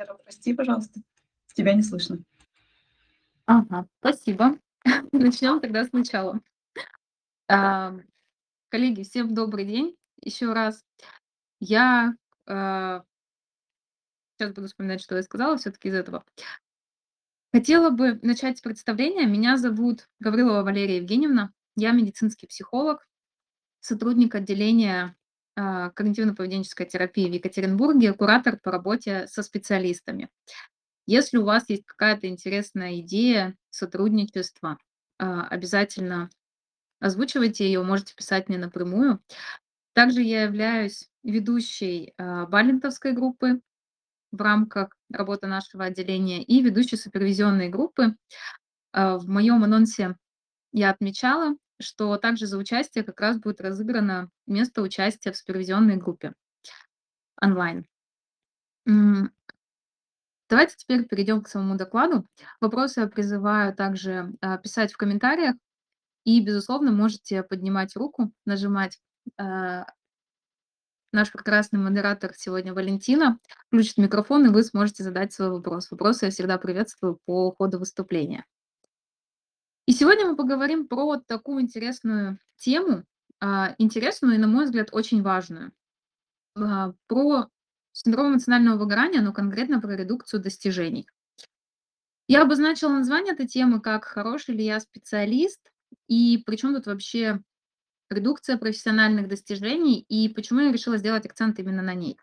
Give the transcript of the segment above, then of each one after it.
Вера, прости, пожалуйста, тебя не слышно. Ага, спасибо. Начнем тогда сначала. Ам, коллеги, всем добрый день еще раз. Я, а Щас буду вспоминать, что я сказала все-таки из этого. Хотела бы начать с представления. Меня зовут Гаврилова Валерия Евгеньевна. Я медицинский психолог, сотрудник отделения, а, когнитивно-поведенческой терапии в Екатеринбурге, куратор по работе со специалистами. Если у вас есть какая-то интересная идея сотрудничества, а, обязательно озвучивайте ее, можете писать мне напрямую. Также я являюсь ведущей, а, бальнтовской группы в рамках работы нашего отделения и ведущей супервизионной группы. А, в моем анонсе я отмечала, что также за участие как раз будет разыграно место участия в супервизионной группе онлайн. Давайте теперь перейдем к самому докладу. Вопросы я призываю также, а, писать в комментариях и, безусловно, можете поднимать руку, нажимать. А наш прекрасный модератор сегодня Валентина включит микрофон, и вы сможете задать свой вопрос. Вопросы я всегда приветствую по ходу выступления. И сегодня мы поговорим про такую интересную тему, а, интересную и, на мой взгляд, очень важную. А, про синдром эмоционального выгорания, но конкретно про редукцию достижений. Я обозначила название этой темы как «Хороший ли я специалист?» и причем тут вообще редукция профессиональных достижений и почему я решила сделать акцент именно на ней.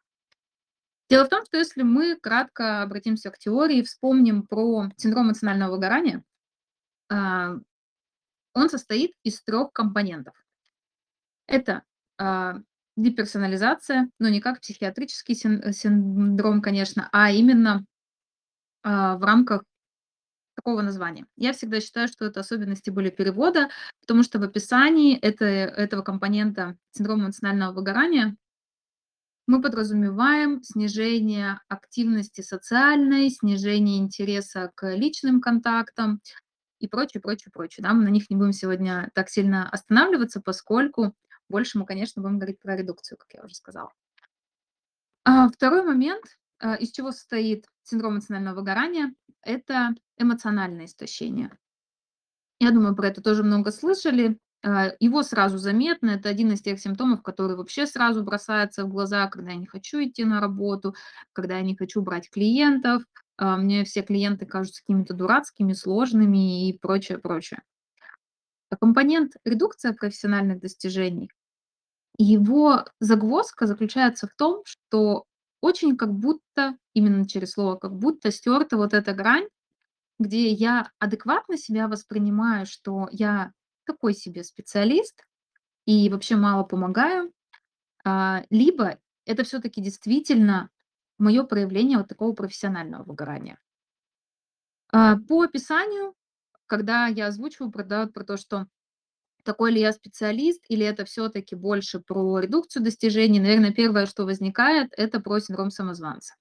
Дело в том, что если мы кратко обратимся к теории, вспомним про синдром эмоционального выгорания, он состоит из трех компонентов. Это а, деперсонализация, но не как психиатрический синдром, конечно, а именно а, в рамках такого названия. Я всегда считаю, что это особенности были перевода, потому что в описании это, этого компонента синдрома эмоционального выгорания мы подразумеваем снижение активности социальной, снижение интереса к личным контактам и прочее, прочее, прочее. Да, мы на них не будем сегодня так сильно останавливаться, поскольку больше мы, конечно, будем говорить про редукцию, как я уже сказала. А второй момент, а, из чего состоит синдром эмоционального выгорания, это эмоциональное истощение. Я думаю, про это тоже много слышали. А, его сразу заметно. Это один из тех симптомов, который вообще сразу бросается в глаза, когда я не хочу идти на работу, когда я не хочу брать клиентов. А, мне все клиенты кажутся какими-то дурацкими, сложными и прочее, прочее. Компонент редукция профессиональных достижений, его загвоздка заключается в том, что очень как будто, именно через слово как будто, стерта вот эта грань, где я адекватно себя воспринимаю, что я такой себе специалист и вообще мало помогаю, а, либо это все-таки действительно мое проявление вот такого профессионального выгорания. А, по описанию, когда я озвучиваю про, да, про то, что такой ли я специалист, или это все-таки больше про редукцию достижений, наверное, первое, что возникает, это про синдром самозванца.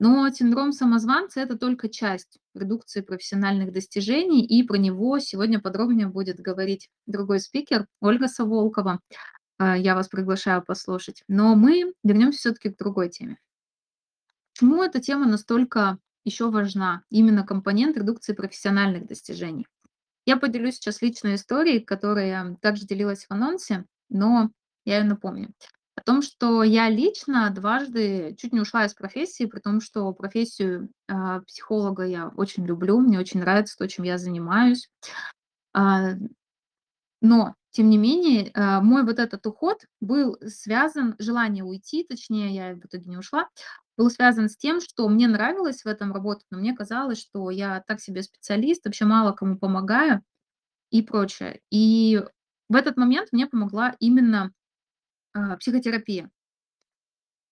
Но синдром самозванца– это только часть редукции профессиональных достижений, и про него сегодня подробнее будет говорить другой спикер, Ольга Саволкова. А, я вас приглашаю послушать. Но мы вернемся все-таки к другой теме. Почему эта тема настолько еще важна? Именно компонент редукции профессиональных достижений. Я поделюсь сейчас личной историей, которая также делилась в анонсе, но я ее напомню. О том, что я лично дважды чуть не ушла из профессии, при том, что профессию а, психолога я очень люблю, мне очень нравится то, чем я занимаюсь. А, но, тем не менее, а, мой вот этот уход был связан, желание уйти, точнее, я в итоге не ушла, был связан с тем, что мне нравилось в этом работать, но мне казалось, что я так себе специалист, вообще мало кому помогаю и прочее. И в этот момент мне помогла именно а, психотерапия.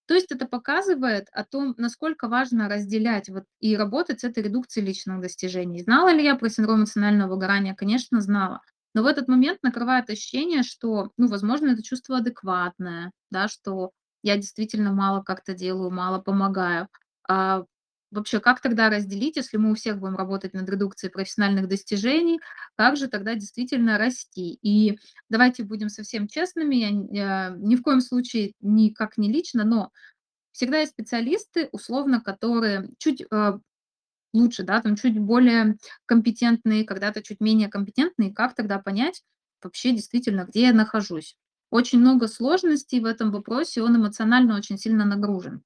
То есть это показывает о том, насколько важно разделять вот и работать с этой редукцией личных достижений. Знала ли я про синдром эмоционального выгорания? Конечно, знала. Но в этот момент накрывает ощущение, что, ну, возможно, это чувство адекватное, да, что я действительно мало как-то делаю, мало помогаю. А вообще, как тогда разделить, если мы у всех будем работать над редукцией профессиональных достижений, как же тогда действительно расти? И давайте будем совсем честными, я, я ни в коем случае никак не лично, но всегда есть специалисты, условно, которые чуть, э, лучше, да, там чуть более компетентные, когда-то чуть менее компетентные. Как тогда понять вообще действительно, где я нахожусь? Очень много сложностей в этом вопросе, он эмоционально очень сильно нагружен.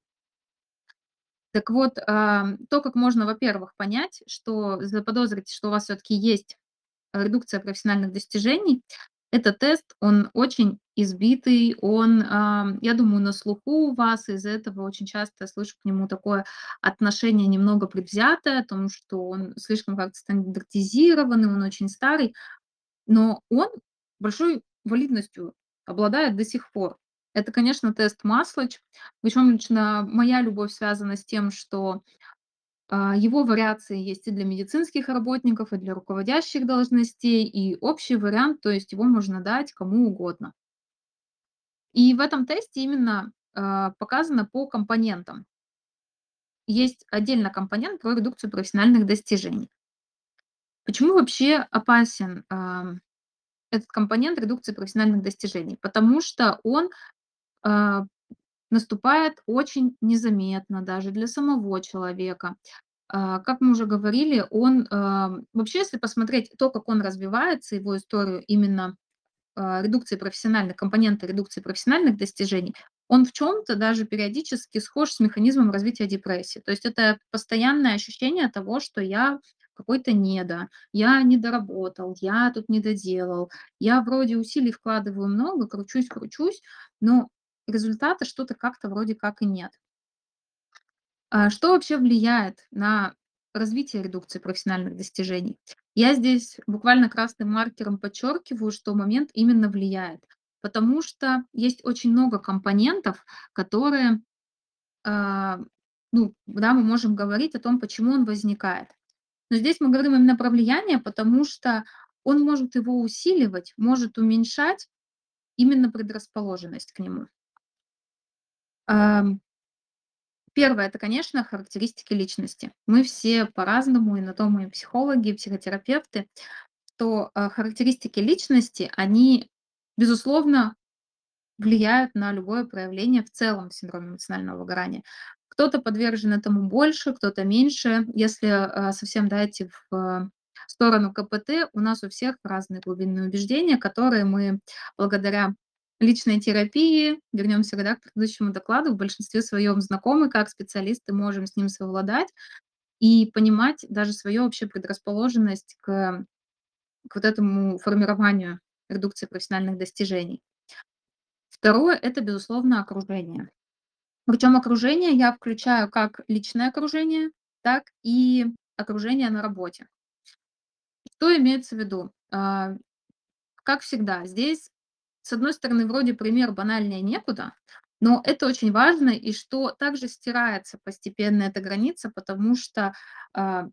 Так вот, то, как можно, во-первых, понять, что заподозрить, что у вас все-таки есть редукция профессиональных достижений, это тест, он очень избитый, он, я думаю, на слуху у вас, из-за этого очень часто я слышу к нему такое отношение немного предвзятое, о том, что он слишком как-то стандартизированный, он очень старый, но он большой валидностью обладает до сих пор. Это, конечно, тест Маслач, причем лично моя любовь связана с тем, что его вариации есть и для медицинских работников, и для руководящих должностей, и общий вариант, то есть его можно дать кому угодно. И в этом тесте именно а, показано по компонентам. Есть отдельно компонент про редукцию профессиональных достижений. Почему вообще опасен ам, этот компонент редукции профессиональных достижений? Потому что он а, наступает очень незаметно даже для самого человека. А, как мы уже говорили, он, ам, вообще, если посмотреть то, как он развивается, его историю именно а, редукции профессиональных, компонента редукции профессиональных достижений, он в чем-то даже периодически схож с механизмом развития депрессии. То есть это постоянное ощущение того, что я какой-то недо, я не доработал, я тут не доделал, я вроде усилий вкладываю много, кручусь, кручусь, но результата что-то как-то вроде как и нет. А что вообще влияет на развитие редукции профессиональных достижений? Я здесь буквально красным маркером подчеркиваю, что момент именно влияет, потому что есть очень много компонентов, которые, а, ну, да, мы можем говорить о том, почему он возникает. Но здесь мы говорим именно про влияние, потому что он может его усиливать, может уменьшать именно предрасположенность к нему. Первое- это, конечно, характеристики личности. Мы все по-разному, и на то мы и психологи, и психотерапевты, что, а, характеристики личности, они, безусловно, влияют на любое проявление в целом синдрома эмоционального выгорания. Кто-то подвержен этому больше, кто-то меньше. Если, а, совсем, да, идти в сторону КПТ, у нас у всех разные глубинные убеждения, которые мы благодаря личной терапии, вернемся да, к предыдущему докладу, в большинстве своем знакомы, как специалисты можем с ним совладать и понимать даже свою вообще предрасположенность к, к вот этому формированию редукции профессиональных достижений. Второе– это, безусловно, окружение. Причем окружение я включаю как личное окружение, так и окружение на работе. Что имеется в виду? А, как всегда, здесь с одной стороны, вроде пример банальнее некуда, но это очень важно, и что также стирается постепенно эта граница, потому что а,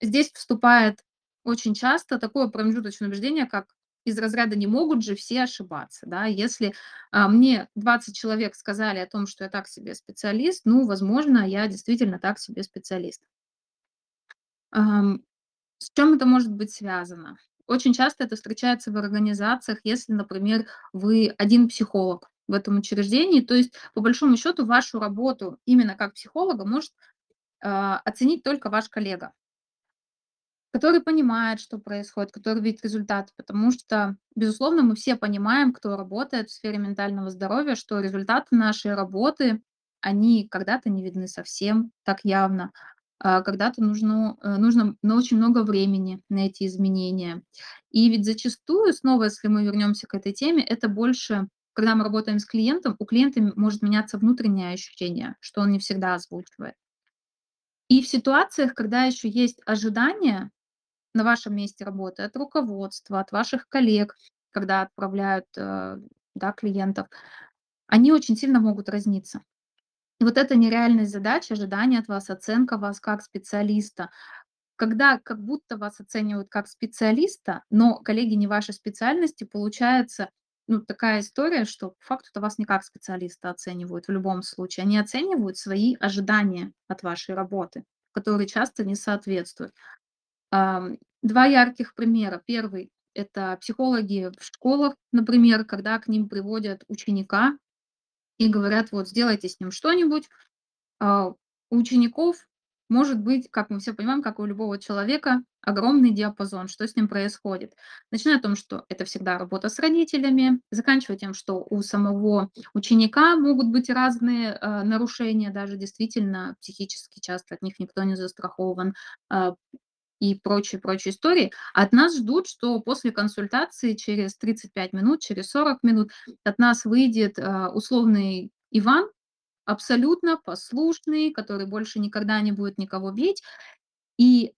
здесь вступает очень часто такое промежуточное убеждение, как из разряда не могут же все ошибаться. Да? Если а, мне 20 человек сказали о том, что я так себе специалист, ну, возможно, я действительно так себе специалист. Ам, с чем это может быть связано? Очень часто это встречается в организациях, если, например, вы один психолог в этом учреждении. То есть, по большому счету, вашу работу именно как психолога может а, оценить только ваш коллега, который понимает, что происходит, который видит результаты. Потому что, безусловно, мы все понимаем, кто работает в сфере ментального здоровья, что результаты нашей работы, они когда-то не видны совсем так явно, когда-то нужно, э, нужно на очень много времени на эти изменения. И ведь зачастую, снова, если мы вернемся к этой теме, это больше, когда мы работаем с клиентом, у клиента может меняться внутреннее ощущение, что он не всегда озвучивает. И в ситуациях, когда еще есть ожидания на вашем месте работы от руководства, от ваших коллег, когда отправляют э, да, клиентов, они очень сильно могут разниться. И вот эта нереальность задач, ожидания от вас, оценка вас как специалиста, когда как будто вас оценивают как специалиста, но коллеги не вашей специальности, получается ну, такая история, что по факту-то вас не как специалиста оценивают в любом случае. Они оценивают свои ожидания от вашей работы, которые часто не соответствуют. Два ярких примера. Первый– это психологи в школах, например, когда к ним приводят ученика и говорят: "Вот сделайте с ним что-нибудь". А, у учеников может быть, как мы все понимаем, как у любого человека, огромный диапазон, что с ним происходит. Начиная о том, что это всегда работа с родителями, заканчивая тем, что у самого ученика могут быть разные, а, нарушения, даже действительно психически часто от них никто не застрахован, а, и прочие, прочие истории. От нас ждут, что после консультации через 35 минут, через 40 минут от нас выйдет, а, условный Иван, абсолютно послушный, который больше никогда не будет никого бить. И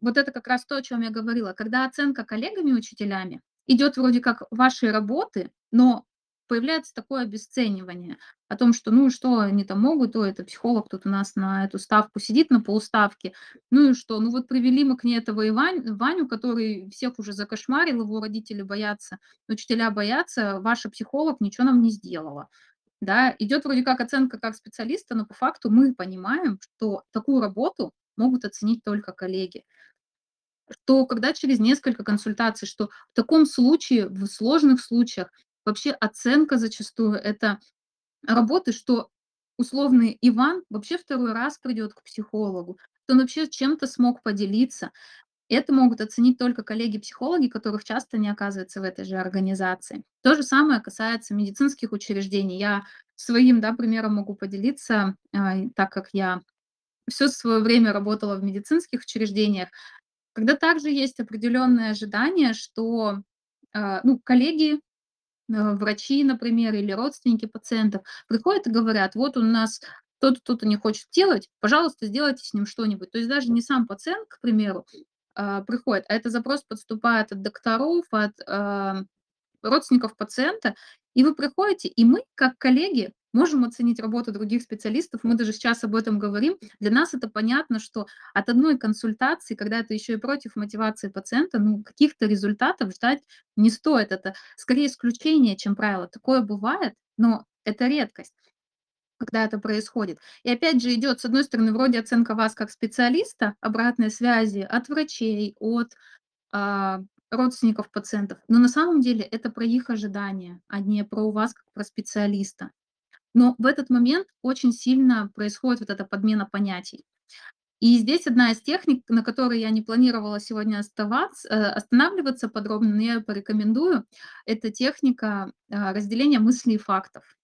вот это как раз то, о чем я говорила. Когда оценка коллегами-учителями идет вроде как вашей работы, но появляется такое обесценивание о том, что ну что они там могут, то это психолог тут у нас на эту ставку сидит, на полставки, ну и что, ну вот привели мы к ней этого Ивань, Ваню, который всех уже закошмарил, его родители боятся, учителя боятся, ваша психолог ничего нам не сделала. Да, идет вроде как оценка как специалиста, но по факту мы понимаем, что такую работу могут оценить только коллеги. Что когда через несколько консультаций, что в таком случае, в сложных случаях, вообще оценка зачастую это работы, что условный Иван вообще второй раз придет к психологу, что он вообще чем-то смог поделиться. Это могут оценить только коллеги-психологи, которых часто не оказывается в этой же организации. То же самое касается медицинских учреждений. Я своим да, примером могу поделиться, а, так как я все свое время работала в медицинских учреждениях, когда также есть определенные ожидания, что а, ну, коллеги, врачи, например, или родственники пациентов приходят и говорят, вот у нас кто-то кто-то не хочет делать, пожалуйста, сделайте с ним что-нибудь. То есть даже не сам пациент, к примеру, а, приходит, а это запрос подступает от докторов, от а, родственников пациента, и вы приходите, и мы, как коллеги, можем оценить работу других специалистов, мы даже сейчас об этом говорим. Для нас это понятно, что от одной консультации, когда это еще и против мотивации пациента, ну, каких-то результатов ждать не стоит. Это скорее исключение, чем правило. Такое бывает, но это редкость когда это происходит. И опять же идет, с одной стороны, вроде оценка вас как специалиста, обратной связи от врачей, от а, родственников пациентов, но на самом деле это про их ожидания, а не про вас как про специалиста. Но в этот момент очень сильно происходит вот эта подмена понятий. И здесь одна из техник, на которой я не планировала сегодня оставаться, э, останавливаться подробно, но я ее порекомендую, это техника а, разделения мыслей и фактов.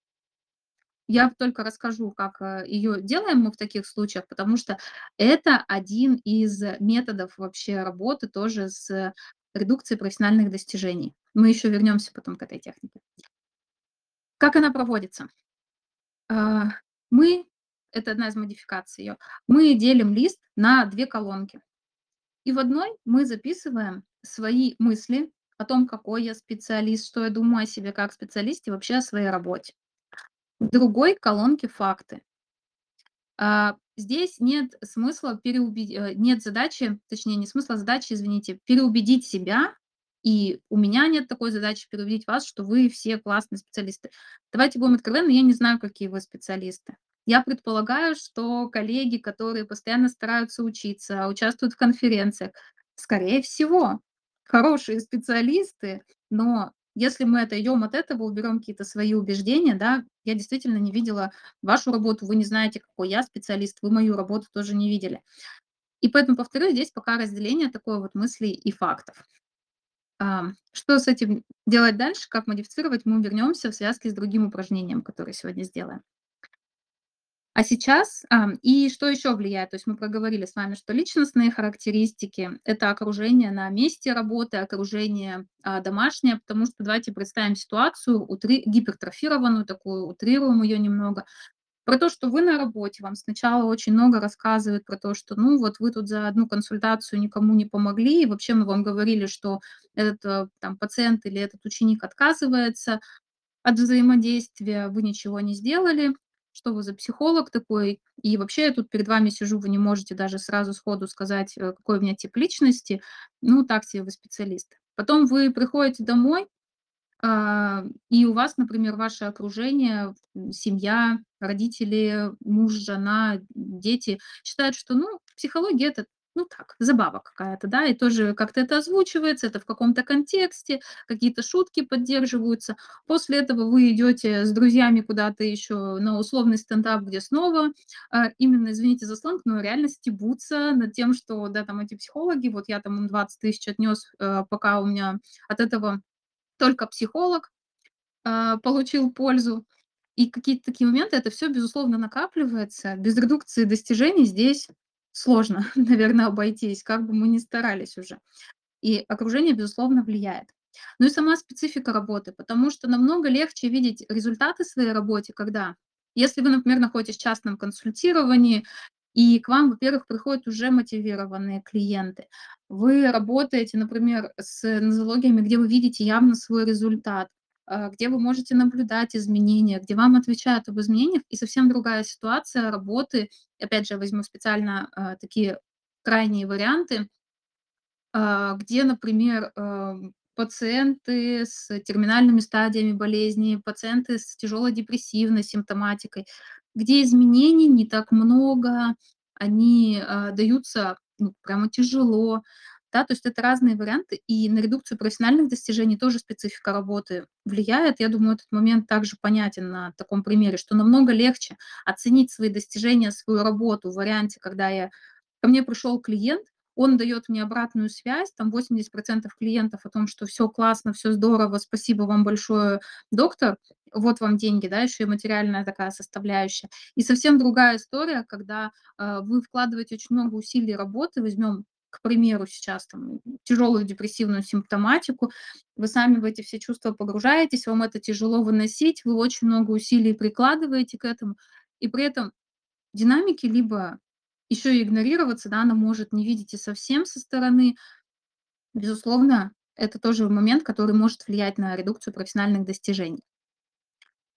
Я только расскажу, как, э, ее делаем мы в таких случаях, потому что это один из методов вообще работы тоже с редукцией профессиональных достижений. Мы еще вернемся потом к этой технике. Как она проводится? А, мы это одна из модификаций ее. Мы делим лист на 2 колонки. И в одной мы записываем свои мысли о том, какой я специалист, что я думаю о себе как специалисте, вообще о своей работе. В другой колонке факты. А, здесь нет смысла переубедить, э, нет задачи, точнее, не смысла, а задачи, извините, переубедить себя, и у меня нет такой задачи переубедить вас, что вы все классные специалисты. Давайте будем откровенны, я не знаю, какие вы специалисты. Я предполагаю, что коллеги, которые постоянно стараются учиться, участвуют в конференциях, скорее всего, хорошие специалисты, но если мы отойдем от этого, уберем какие-то свои убеждения, да, я действительно не видела вашу работу, вы не знаете, какой я специалист, вы мою работу тоже не видели. И поэтому, повторю, здесь пока разделение такое вот мыслей и фактов. Что с этим делать дальше, как модифицировать, мы вернемся в связке с другим упражнением, которое сегодня сделаем. А сейчас, и что еще влияет? То есть мы проговорили с вами, что личностные характеристики– это окружение на месте работы, окружение а, домашнее, потому что давайте представим ситуацию утри, гипертрофированную, такую, утрируем ее немного, про то, что вы на работе, вам сначала очень много рассказывают про то, что, ну, вот вы тут за одну консультацию никому не помогли, и вообще мы вам говорили, что этот э, там, пациент или этот ученик отказывается от взаимодействия, вы ничего не сделали, что вы за психолог такой, и вообще я тут перед вами сижу, вы не можете даже сразу сходу сказать, э, какой у меня тип личности, ну, так себе вы специалист. Потом вы приходите домой, и у вас, например, ваше окружение, семья, родители, муж, жена, дети считают, что, ну, психология это ну так, забава какая-то, да, и тоже как-то это озвучивается, это в каком-то контексте, какие-то шутки поддерживаются. После этого вы идете с друзьями куда-то еще на условный стендап, где снова, а, именно, извините за сленг, но реально стебутся над тем, что, да, там эти психологи, вот я там им 20 тысяч отнес, э, пока у меня от этого только психолог, а, получил пользу. И какие-то такие моменты, это все безусловно, накапливается. Без редукции достижений здесь сложно, наверное, обойтись, как бы мы ни старались уже. И окружение, безусловно, влияет. Ну и сама специфика работы, потому что намного легче видеть результаты своей работе, когда если вы, например, находитесь в частном консультировании, и к вам, во-первых, приходят уже мотивированные клиенты. Вы работаете, например, с нозологиями, где вы видите явно свой результат а, где вы можете наблюдать изменения, где вам отвечают об изменениях, и совсем другая ситуация работы. Опять же, возьму специально а, такие крайние варианты, а, где, например, пациенты с терминальными стадиями болезни, пациенты с тяжелой депрессивной симптоматикой, где изменений не так много, они а, даются ну, прямо тяжело. Да, то есть это разные варианты, и на редукцию профессиональных достижений тоже специфика работы влияет. Я думаю, этот момент также понятен на таком примере, что намного легче оценить свои достижения, свою работу в варианте, когда я ко мне пришел клиент, он дает мне обратную связь, там 80% клиентов о том, что все классно, все здорово, спасибо вам большое, доктор, вот вам деньги, да, еще и материальная такая составляющая. И совсем другая история, когда э, вы вкладываете очень много усилий работы, возьмем к примеру, сейчас там тяжелую депрессивную симптоматику, вы сами в эти все чувства погружаетесь, вам это тяжело выносить, вы очень много усилий прикладываете к этому, и при этом динамики либо еще и игнорироваться, да, она может не видеть и совсем со стороны. Безусловно, это тоже момент, который может влиять на редукцию профессиональных достижений.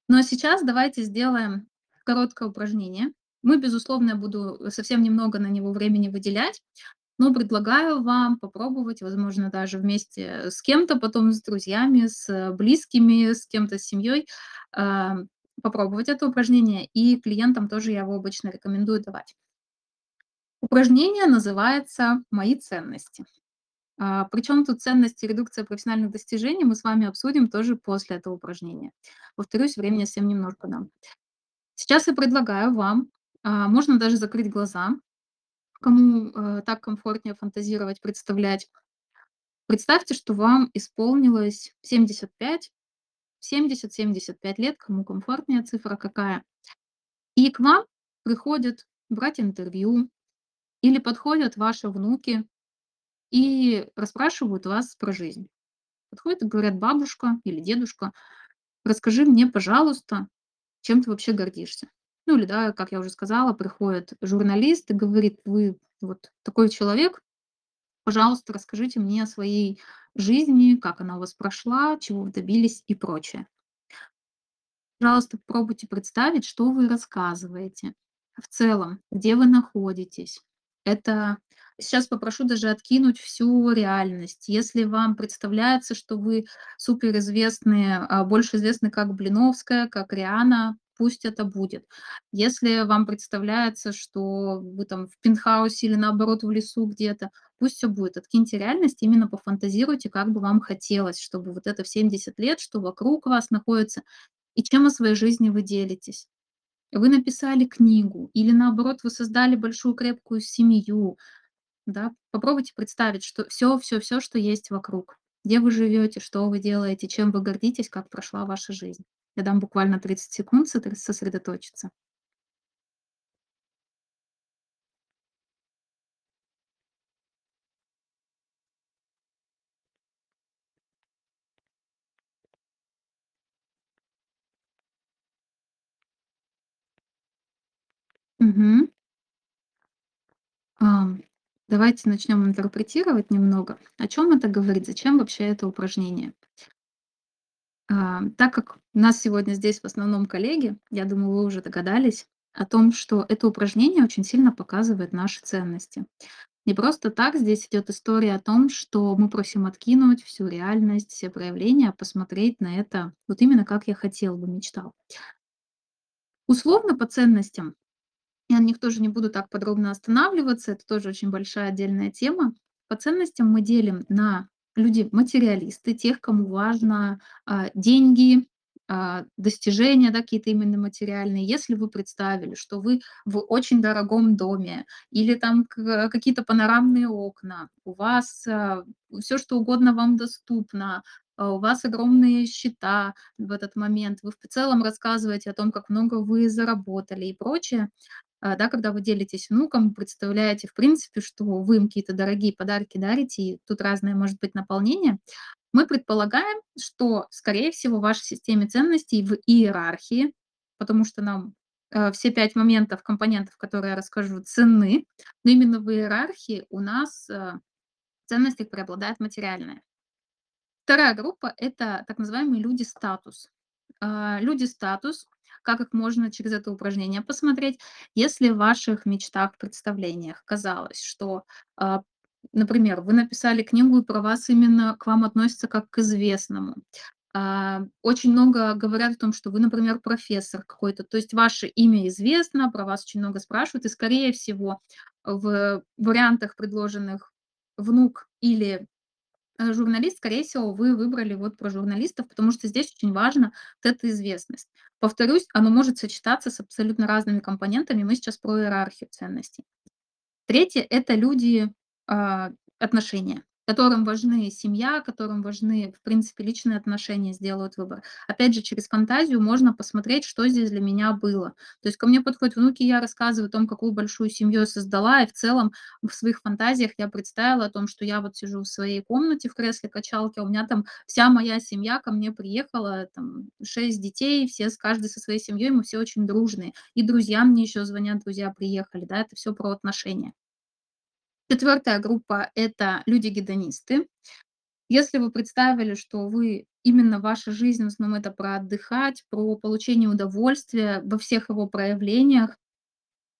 Ну а сейчас давайте сделаем короткое упражнение. Мы, безусловно, я буду совсем немного на него времени выделять, но предлагаю вам попробовать, возможно, даже вместе с кем-то, потом с друзьями, с близкими, с кем-то, с семьей, а, попробовать это упражнение, и клиентам тоже я его обычно рекомендую давать. Упражнение называется «Мои ценности». А, Причем тут ценности редукция профессиональных достижений мы с вами обсудим тоже после этого упражнения. Повторюсь, времени совсем немножко дам. Сейчас я предлагаю вам, а, можно даже закрыть глаза, кому э, так комфортнее фантазировать, представлять. Представьте, что вам исполнилось 75, 70-75 лет, кому комфортнее цифра какая. И к вам приходят брать интервью или подходят ваши внуки и расспрашивают вас про жизнь. Подходят и говорят, бабушка или дедушка, расскажи мне, пожалуйста, чем ты вообще гордишься. Ну или, да, как я уже сказала, приходит журналист и говорит, вы вот такой человек, пожалуйста, расскажите мне о своей жизни, как она у вас прошла, чего вы добились и прочее. Пожалуйста, попробуйте представить, что вы рассказываете. В целом, где вы находитесь. Это сейчас попрошу даже откинуть всю реальность. Если вам представляется, что вы суперизвестные, а, больше известны как Блиновская, как Риана, пусть это будет. Если вам представляется, что вы там в пентхаусе или наоборот в лесу где-то, пусть все будет. Откиньте реальность, именно пофантазируйте, как бы вам хотелось, чтобы вот это в 70 лет, что вокруг вас находится, и чем о своей жизни вы делитесь. Вы написали книгу или наоборот вы создали большую крепкую семью, да. Попробуйте представить, что все, все, все, что есть вокруг. Где вы живете, что вы делаете, чем вы гордитесь, как прошла ваша жизнь. Я дам буквально 30 секунд сосредоточиться. Мгм. Ам, давайте начнем интерпретировать немного. О чем это говорит? Зачем вообще это упражнение? А, так как у нас сегодня здесь в основном коллеги, я думаю, вы уже догадались о том, что это упражнение очень сильно показывает наши ценности. Не просто так здесь идет история о том, что мы просим откинуть всю реальность, все проявления, а посмотреть на это вот именно как я хотел бы, мечтал. Условно по ценностям Я на них тоже не буду так подробно останавливаться, это тоже очень большая отдельная тема. По ценностям мы делим на люди-материалисты, тех, кому важно, а, деньги, а, достижения, да, какие-то именно материальные. Если вы представили, что вы в очень дорогом доме или там какие-то панорамные окна, у вас, все что угодно вам доступно, а, у вас огромные счета в этот момент, вы в целом рассказываете о том, как много вы заработали и прочее, а, да, когда вы делитесь внукам, представляете, в принципе, что вы им какие-то дорогие подарки дарите, и тут разное может быть наполнение, мы предполагаем, что, скорее всего, в вашей системе ценностей в иерархии, потому что нам э, все пять моментов, компонентов, которые я расскажу, ценны, но именно в иерархии у нас э, в ценностях преобладает материальное. Вторая группа– это так называемые люди-статус. А, люди-статус как их можно через это упражнение посмотреть. Если в ваших мечтах, представлениях казалось, что, а, например, вы написали книгу, и про вас именно к вам относятся как к известному. А, очень много говорят о том, что вы, например, профессор какой-то, то есть ваше имя известно, про вас очень много спрашивают, и, скорее всего, в вариантах, предложенных внук или журналист, скорее всего, вы выбрали вот про журналистов, потому что здесь очень важна вот эта известность. Повторюсь, оно может сочетаться с абсолютно разными компонентами. Мы сейчас про иерархию ценностей. Третье– это люди, а, отношения которым важны семья, которым важны, в принципе, личные отношения, сделают выбор. Опять же, через фантазию можно посмотреть, что здесь для меня было. То есть ко мне подходят внуки, я рассказываю о том, какую большую семью я создала, и в целом в своих фантазиях я представила о том, что я вот сижу в своей комнате в кресле качалки, а у меня там вся моя семья ко мне приехала, там шесть детей, все с каждой со своей семьей, мы все очень дружные. И друзья мне еще звонят, друзья приехали, да, это все про отношения. Четвертая группа- это люди-гедонисты. Если вы представили, что вы именно ваша жизнь в основном это про отдыхать, про получение удовольствия во всех его проявлениях,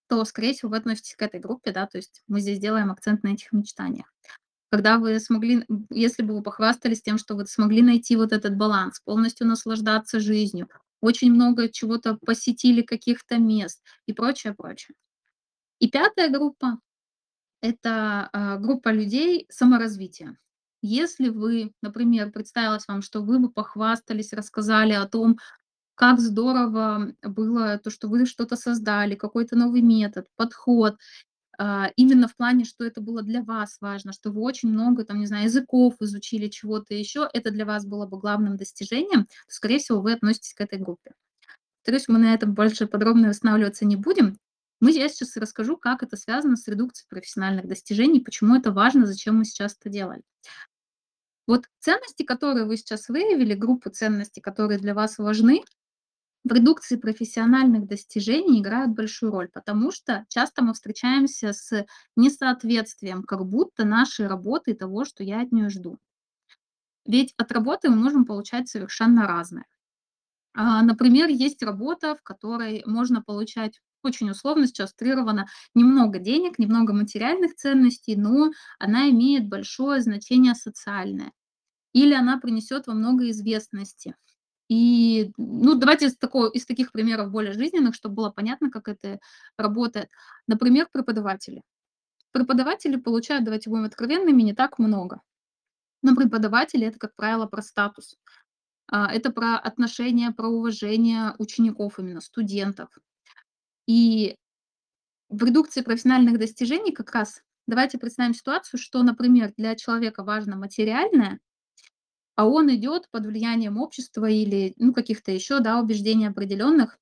то, скорее всего, вы относитесь к этой группе, да, то есть мы здесь делаем акцент на этих мечтаниях. Когда вы смогли, если бы вы похвастались тем, что вы смогли найти вот этот баланс, полностью наслаждаться жизнью, очень много чего-то посетили, каких-то мест и прочее, прочее. И пятая группа это, а, группа людей саморазвития. Если вы, например, представилось вам, что вы бы похвастались, рассказали о том, как здорово было то, что вы что-то создали, какой-то новый метод, подход, а, именно в плане, что это было для вас важно, что вы очень много, там, не знаю, языков изучили, чего-то еще, это для вас было бы главным достижением, то, скорее всего, вы относитесь к этой группе. Повторюсь, мы на этом больше подробно останавливаться не будем. Мы я сейчас расскажу, как это связано с редукцией профессиональных достижений, почему это важно, зачем мы сейчас это делаем. Вот ценности, которые вы сейчас выявили, группы ценностей, которые для вас важны, в редукции профессиональных достижений играют большую роль, потому что часто мы встречаемся с несоответствием как будто нашей работы и того, что я от нее жду. Ведь от работы мы можем получать совершенно разное. А, например, есть работа, в которой можно получать очень условно сейчас утрировано, немного денег, немного материальных ценностей, но она имеет большое значение социальное. Или она принесет вам много известности. И, ну, давайте из, такого, из таких примеров более жизненных, чтобы было понятно, как это работает. Например, преподаватели. Преподаватели получают, давайте будем откровенными, не так много. Но преподаватели это, как правило, про статус. А, это про отношения, про уважение учеников, именно студентов. И в редукции профессиональных достижений как раз давайте представим ситуацию, что, например, для человека важно материальное, а он идет под влиянием общества или ну, каких-то еще да, убеждений определенных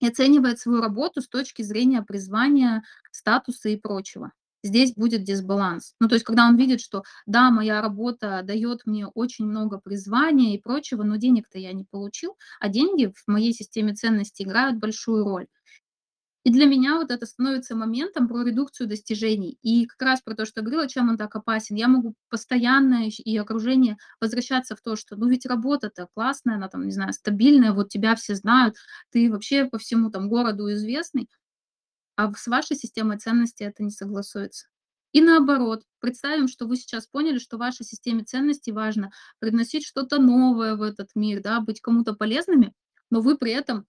и оценивает свою работу с точки зрения призвания, статуса и прочего. Здесь будет дисбаланс. Ну, то есть, когда он видит, что да, моя работа дает мне очень много призвания и прочего, но денег-то я не получил, а деньги в моей системе ценностей играют большую роль. И для меня вот это становится моментом про редукцию достижений. И как раз про то, что я говорила, чем он так опасен. Я могу постоянно и окружение возвращаться в то, что ну ведь работа-то классная, она там, не знаю, стабильная, вот тебя все знают, ты вообще по всему там городу известный, а с вашей системой ценностей это не согласуется. И наоборот, представим, что вы сейчас поняли, что в вашей системе ценностей важно приносить что-то новое в этот мир, да, быть кому-то полезными, но вы при этом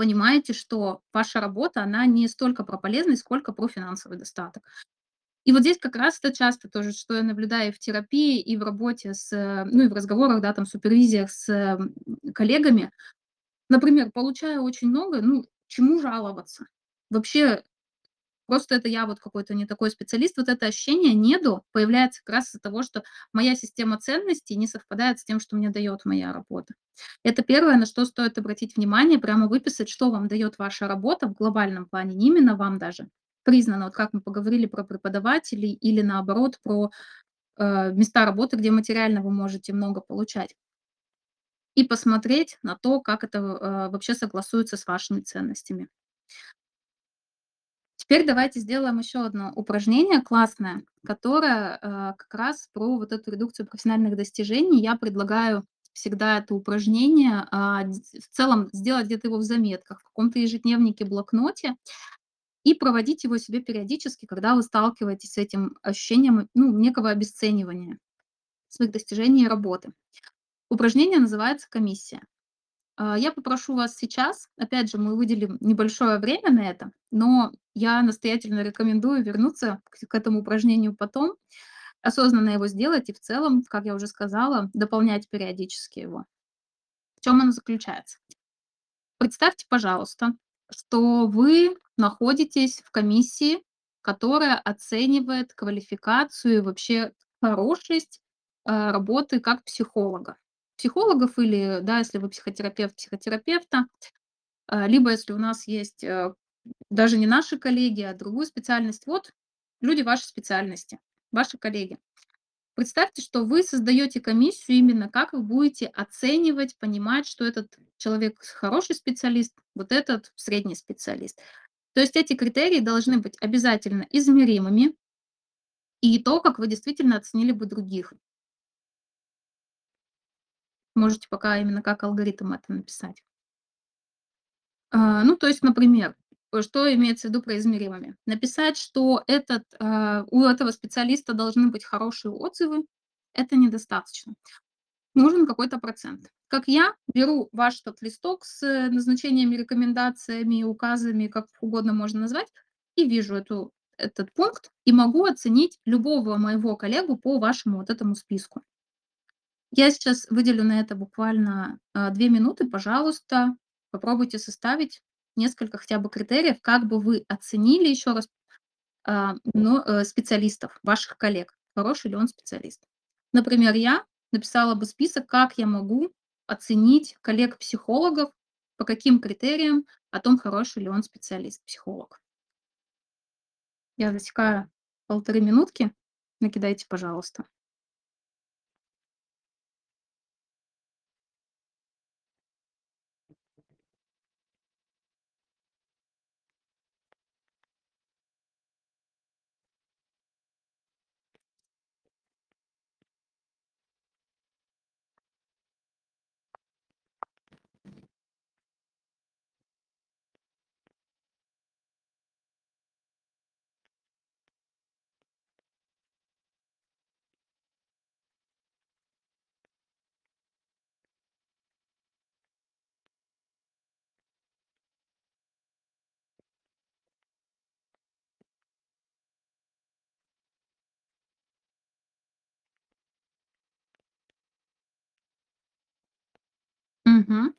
понимаете, что ваша работа, она не столько про полезность, сколько про финансовый достаток. И вот здесь как раз это часто тоже, что я наблюдаю в терапии, и в работе с, э, ну, и в разговорах, да, там, супервизиях с м, коллегами. Например, получаю очень много, ну, чему жаловаться? Вообще, просто это я вот какой-то не такой специалист. Вот это ощущение неду появляется как раз из-за того, что моя система ценностей не совпадает с тем, что мне дает моя работа. Это первое, на что стоит обратить внимание, прямо выписать, что вам дает ваша работа в глобальном плане, не именно вам даже признано, вот как мы поговорили про преподавателей или наоборот про э, места работы, где материально вы можете много получать. И посмотреть на то, как это э, вообще согласуется с вашими ценностями. Теперь давайте сделаем еще одно упражнение классное, которое э, как раз про вот эту редукцию профессиональных достижений. Я предлагаю всегда это упражнение а, в целом сделать где-то его в заметках, в каком-то ежедневнике, блокноте, и проводить его себе периодически, когда вы сталкиваетесь с этим ощущением ну, некого обесценивания своих достижений и работы. Упражнение называется «Комиссия». А, я попрошу вас сейчас, опять же, мы выделим небольшое время на это, но я настоятельно рекомендую вернуться к этому упражнению потом, осознанно его сделать и в целом, как я уже сказала, дополнять периодически его. В чем оно заключается? Представьте, пожалуйста, что вы находитесь в комиссии, которая оценивает квалификацию и вообще хорошесть э, работы как психолога. Психологов или, да, если вы психотерапевт, психотерапевта, э, либо если у нас есть э, даже не наши коллеги, а другую специальность. Вот люди вашей специальности, ваши коллеги. Представьте, что вы создаете комиссию именно как вы будете оценивать, понимать, что этот человек хороший специалист, вот этот средний специалист. То есть эти критерии должны быть обязательно измеримыми и то, как вы действительно оценили бы других. Можете пока именно как алгоритм это написать. А, ну, то есть, например, что имеется в виду про измеримыми? Написать, что этот, а, у этого специалиста должны быть хорошие отзывы, это недостаточно. Нужен какой-то процент. Как я беру ваш этот листок с назначениями, рекомендациями, указами, как угодно можно назвать, и вижу эту, этот пункт, и могу оценить любого моего коллегу по вашему вот этому списку. Я сейчас выделю на это буквально а, две минуты. Пожалуйста, попробуйте составить несколько хотя бы критериев, как бы вы оценили еще раз а, но, э, специалистов, ваших коллег, хороший ли он специалист. Например, я написала бы список, как я могу оценить коллег-психологов, по каким критериям, о том, хороший ли он специалист-психолог. Я засекаю полторы минутки. Накидайте, пожалуйста. Мгм.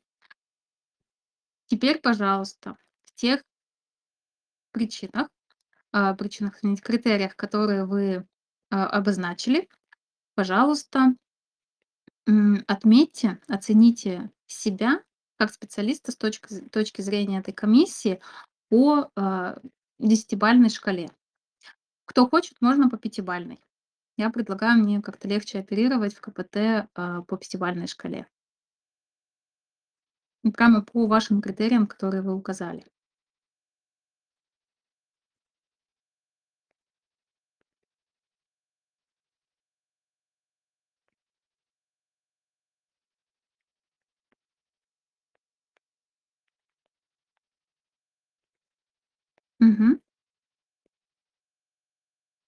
Теперь, пожалуйста, в тех причинах, а, причинах, критериях, которые вы, а, обозначили, пожалуйста, отметьте, оцените себя как специалиста с точки точки зрения этой комиссии по, а, десятибалльной шкале. Кто хочет, можно по пятибалльной. Я предлагаю, мне как-то легче оперировать в КПТ, а, по пятибалльной шкале. Ну, прямо по вашим критериям, которые вы указали. Мгм.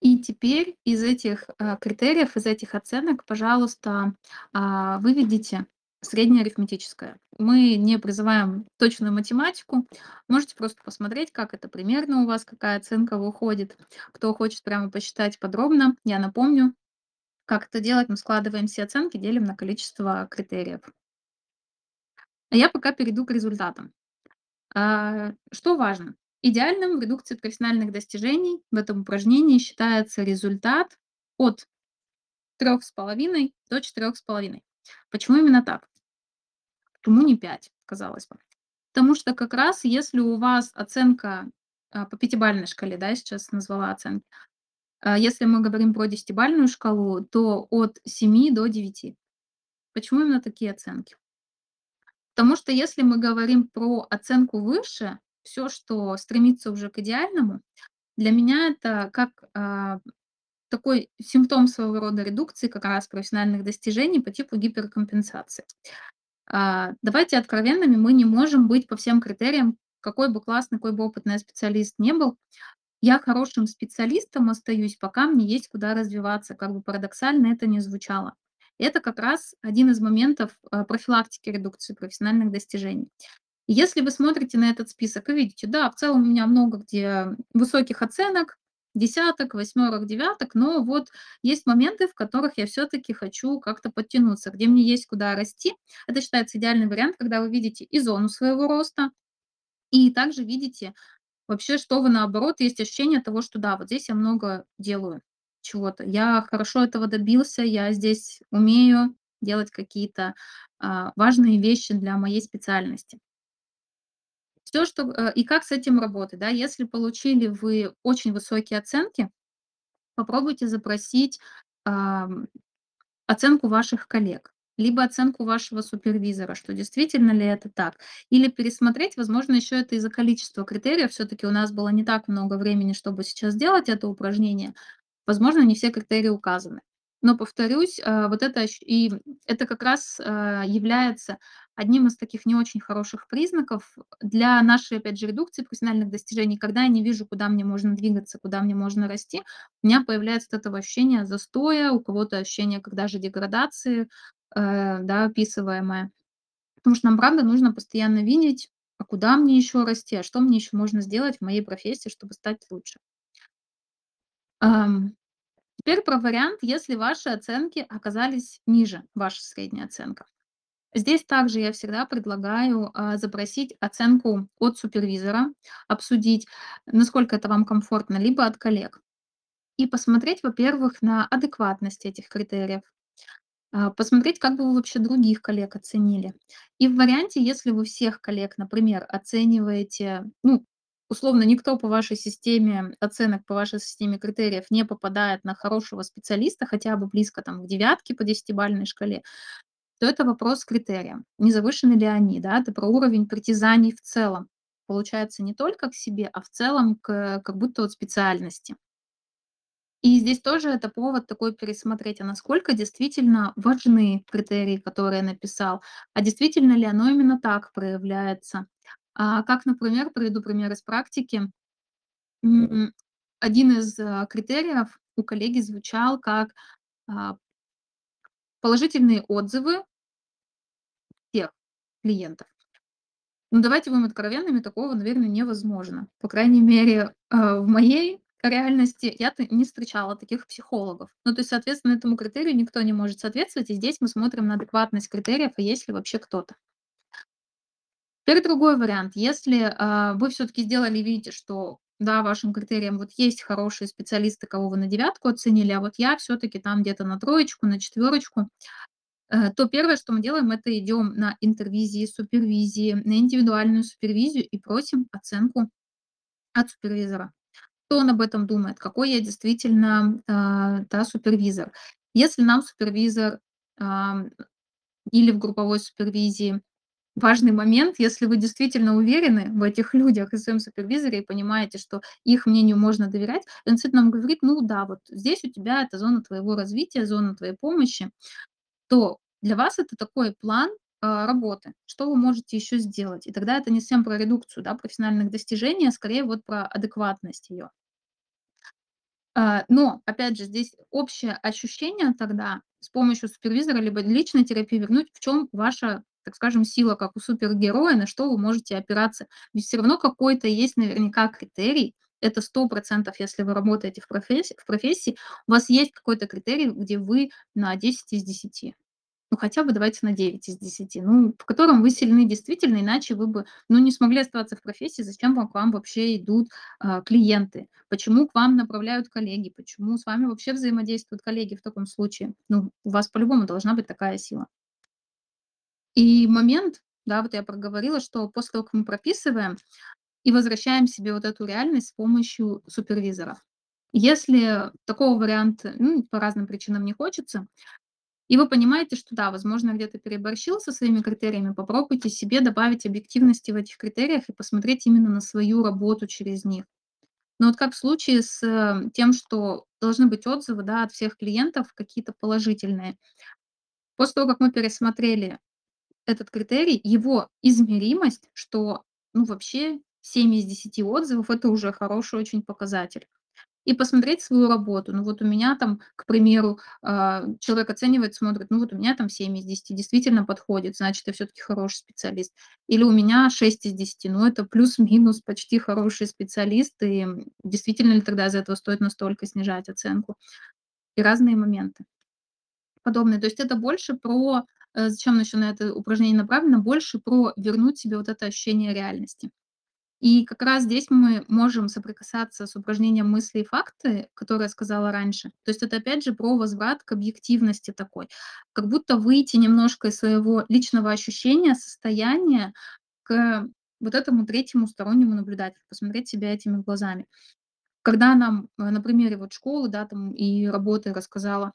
И теперь из этих, а, критериев, из этих оценок, пожалуйста, а, выведите среднеарифметическое. Мы не призываем точную математику. Можете просто посмотреть, как это примерно у вас, какая оценка выходит. Кто хочет прямо посчитать подробно, я напомню, как это делать. Мы складываем все оценки, делим на количество критериев. А я пока перейду к результатам. А, что важно? Идеальным в редукции профессиональных достижений в этом упражнении считается результат от 3,5 до 4,5. Почему именно так? Почему не 5, казалось бы? Потому что как раз если у вас оценка а, по пятибалльной шкале, да, я сейчас назвала оценки, а, если мы говорим про десятибалльную шкалу, то от 7 до 9. Почему именно такие оценки? Потому что если мы говорим про оценку выше, все, что стремится уже к идеальному, для меня это как а, такой симптом своего рода редукции как раз профессиональных достижений по типу гиперкомпенсации. А, давайте откровенными, мы не можем быть по всем критериям, какой бы классный, какой бы опытный специалист не был. Я хорошим специалистом остаюсь, пока мне есть куда развиваться, как бы парадоксально это не звучало. Это как раз один из моментов а, профилактики редукции профессиональных достижений. Если вы смотрите на этот список и видите, да, в целом у меня много где высоких оценок, десяток, восьмерок, девяток, но вот есть моменты, в которых я все-таки хочу как-то подтянуться, где мне есть куда расти. Это считается идеальный вариант, когда вы видите и зону своего роста, и также видите вообще, что вы наоборот, есть ощущение того, что да, вот здесь я много делаю чего-то. Я хорошо этого добился, я здесь умею делать какие-то а, важные вещи для моей специальности. Все, что э, и как с этим работать, да. Если получили вы очень высокие оценки, попробуйте запросить, ам, оценку ваших коллег, либо оценку вашего супервизора, что действительно ли это так. Или пересмотреть, возможно, еще это из-за количества критериев. все таки у нас было не так много времени, чтобы сейчас сделать это упражнение. Возможно, не все критерии указаны. Но повторюсь, э, вот это и это как раз, э, является одним из таких не очень хороших признаков для нашей, опять же, редукции профессиональных достижений. Когда я не вижу, куда мне можно двигаться, куда мне можно расти, у меня появляется этого ощущение застоя, у кого-то ощущение, когда же деградации, э, да, описываемое. Потому что нам, правда, нужно постоянно видеть, а куда мне еще расти, а что мне еще можно сделать в моей профессии, чтобы стать лучше. Теперь про вариант, если ваши оценки оказались ниже, ваша средняя оценка. Здесь также я всегда предлагаю а, запросить оценку от супервизора, обсудить, насколько это вам комфортно, либо от коллег. И посмотреть, во-первых, на адекватность этих критериев. А, посмотреть, как бы вы вообще других коллег оценили. И в варианте, если вы всех коллег, например, оцениваете, ну, условно, никто по вашей системе оценок, по вашей системе критериев не попадает на хорошего специалиста, хотя бы близко там к девятке по десятибалльной шкале, то это вопрос к критериям. Не завышены ли они, да? Это про уровень притязаний в целом. Получается не только к себе, а в целом к как будто вот специальности. И здесь тоже это повод такой пересмотреть, а насколько действительно важны критерии, которые я написал, а действительно ли оно именно так проявляется. А, как, например, приведу пример из практики. Один из а, критериев у коллеги звучал как а, положительные отзывы всех клиентов. Ну, давайте будем откровенными, такого, наверное, невозможно. По крайней мере, в моей реальности я не встречала таких психологов. Ну, то есть, соответственно, этому критерию никто не может соответствовать, и здесь мы смотрим на адекватность критериев, и есть ли вообще кто-то. Теперь другой вариант. Если, а, вы все таки сделали, видите, что да, вашим критериям вот есть хорошие специалисты, кого вы на девятку оценили, а вот я все таки там где-то на троечку, на четверочку. Э, то первое, что мы делаем, это идем на интервизии, супервизии, на индивидуальную супервизию и просим оценку от супервизора. Что он об этом думает, какой я действительно, а, да, супервизор. Если нам супервизор, ам, или в групповой супервизии важный момент, если вы действительно уверены в этих людях и своем супервизоре и понимаете, что их мнению можно доверять, действительно нам говорит: "Ну да, вот здесь у тебя это зона твоего развития, зона твоей помощи" то для вас это такой план, а, работы, что вы можете еще сделать. И тогда это не совсем про редукцию, да, профессиональных достижений, а скорее вот про адекватность ее. А, но, опять же, здесь общее ощущение тогда с помощью супервизора либо личной терапии вернуть, в чем ваша, так скажем, сила, как у супергероя, на что вы можете опираться. Ведь все равно какой-то есть наверняка критерий, это сто процентов, если вы работаете в профессии, в профессии, у вас есть какой-то критерий, где вы на 10 из десяти ну, хотя бы давайте на 9 из десяти, ну, в котором вы сильны действительно, иначе вы бы, ну, не смогли оставаться в профессии, зачем вам к вам вообще идут а, клиенты, почему к вам направляют коллеги, почему с вами вообще взаимодействуют коллеги в таком случае. Ну, у вас по-любому должна быть такая сила. И момент, да, вот я проговорила, что после того, как мы прописываем и возвращаем себе вот эту реальность с помощью супервизора. Если такого варианта, ну, по разным причинам не хочется, и вы понимаете, что да, возможно, где-то переборщил со своими критериями, попробуйте себе добавить объективности в этих критериях и посмотреть именно на свою работу через них. Но вот как в случае с э, тем, что должны быть отзывы, да, от всех клиентов какие-то положительные. После того, как мы пересмотрели этот критерий, его измеримость, что, ну, вообще 7 из десяти отзывов- это уже хороший очень показатель. И посмотреть свою работу. Ну, вот у меня там, к примеру, а, человек оценивает, смотрит, ну, вот у меня там 7 из десяти действительно подходит, значит, я все-таки хороший специалист. Или у меня 6 из десяти, ну, это плюс-минус почти хороший специалист, и действительно ли тогда из-за этого стоит настолько снижать оценку? И разные моменты подобные. То есть это больше про, зачем еще на это упражнение направлено, больше про вернуть себе вот это ощущение реальности. И как раз здесь мы можем соприкасаться с упражнением мысли и факты, которое я сказала раньше. То есть это опять же про возврат к объективности такой. Как будто выйти немножко из своего личного ощущения, состояния к вот этому третьему стороннему наблюдателю, посмотреть себя этими глазами. Когда нам э, на примере вот школы, да, там и работы рассказала,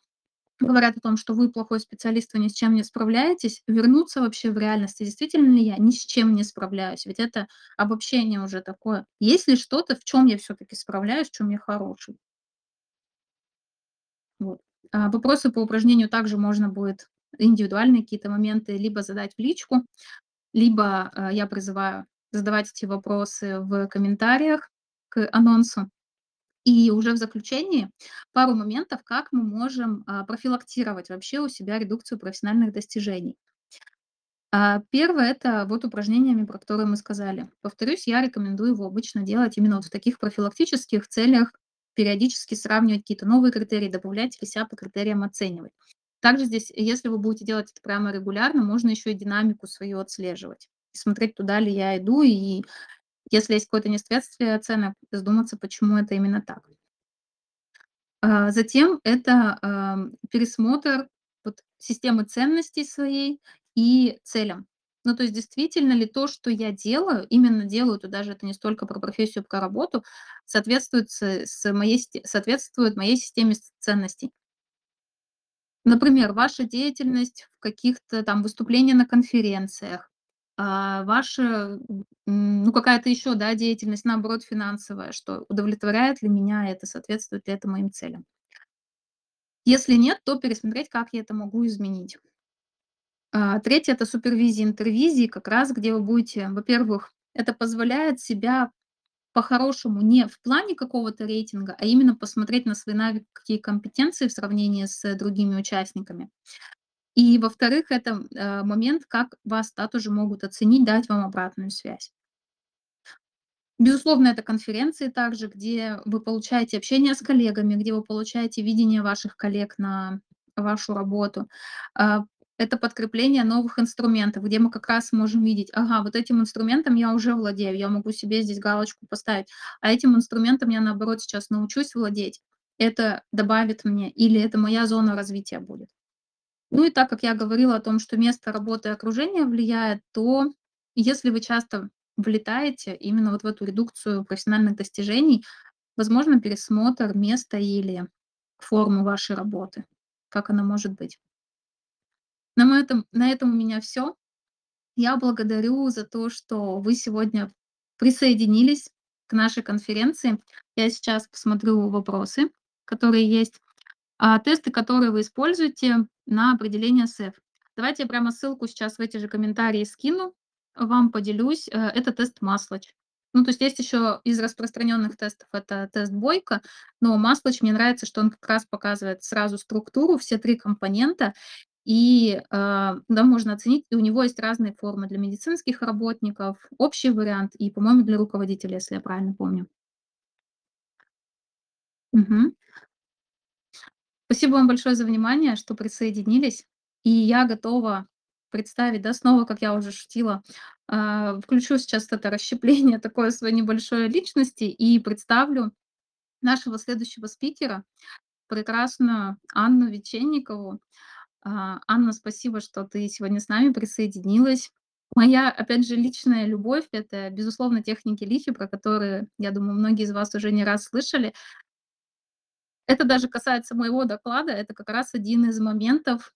говорят о том, что вы плохой специалист, вы ни с чем не справляетесь, вернуться вообще в реальность. Действительно ли я ни с чем не справляюсь? Ведь это обобщение уже такое. Есть ли что-то, в чем я все-таки справляюсь, в чем я хороший? Вот. А вопросы по упражнению также можно будет индивидуальные какие-то моменты либо задать в личку, либо э, я призываю задавать эти вопросы в комментариях к анонсу. И уже в заключении пару моментов, как мы можем а, профилактировать вообще у себя редукцию профессиональных достижений. А, Первое– это вот упражнениями, про которые мы сказали. Повторюсь, я рекомендую его обычно делать именно вот в таких профилактических целях, периодически сравнивать какие-то новые критерии, добавлять или себя по критериям оценивать. Также здесь, если вы будете делать это прямо регулярно, можно еще и динамику свою отслеживать. Смотреть, туда ли я иду, и если есть какое-то несоответствие оценок, задуматься, почему это именно так. А, затем это, пересмотр системы ценностей своей и целям. Ну, то есть действительно ли то, что я делаю, именно делаю, то даже это не столько про профессию, про работу, соответствует с моей соответствует моей системе ценностей. Например, ваша деятельность в каких-то там выступления на конференциях, а, ваша, ну, какая-то еще, да, деятельность, наоборот, финансовая, что удовлетворяет ли меня это, соответствует ли это моим целям. Если нет, то пересмотреть, как я это могу изменить. А, третье- это супервизия, интервизии, как раз где вы будете, во-первых, это позволяет себя по-хорошему не в плане какого-то рейтинга, а именно посмотреть на свои навыки и компетенции в сравнении с другими участниками. И, во-вторых, это, э, момент, как вас, да, тоже могут оценить, дать вам обратную связь. Безусловно, это конференции также, где вы получаете общение с коллегами, где вы получаете видение ваших коллег на вашу работу. А, это подкрепление новых инструментов, где мы как раз можем видеть: ага, вот этим инструментом я уже владею, я могу себе здесь галочку поставить, а этим инструментом я, наоборот, сейчас научусь владеть. Это добавит мне или это моя зона развития будет. Ну и так как я говорила о том, что место работы и окружение влияет, то если вы часто влетаете именно вот в эту редукцию профессиональных достижений, возможно, пересмотр места или формы вашей работы, как она может быть. На этом, на этом у меня все. Я благодарю за то, что вы сегодня присоединились к нашей конференции. Я сейчас посмотрю вопросы, которые есть. А, тесты, которые вы используете на определение СЭФ. Давайте я прямо ссылку сейчас в эти же комментарии скину, вам поделюсь. Э, это тест Маслач. Ну, то есть есть еще из распространенных тестов- это тест Бойко, но Maslach, мне нравится, что он как раз показывает сразу структуру, все 3 компонента, и, а, да, можно оценить. И у него есть разные формы для медицинских работников, общий вариант и, по-моему, для руководителя, если я правильно помню. Мгм. Спасибо вам большое за внимание, что присоединились. И я готова представить, да, снова, как я уже шутила, а, включу сейчас это расщепление такое своей небольшой личности и представлю нашего следующего спикера, прекрасную Анну Веченникову. А, Анна, спасибо, что ты сегодня с нами присоединилась. Моя, опять же, личная любовь- это, безусловно, техники лифи, про которые, я думаю, многие из вас уже не раз слышали. Это даже касается моего доклада. Это как раз один из моментов,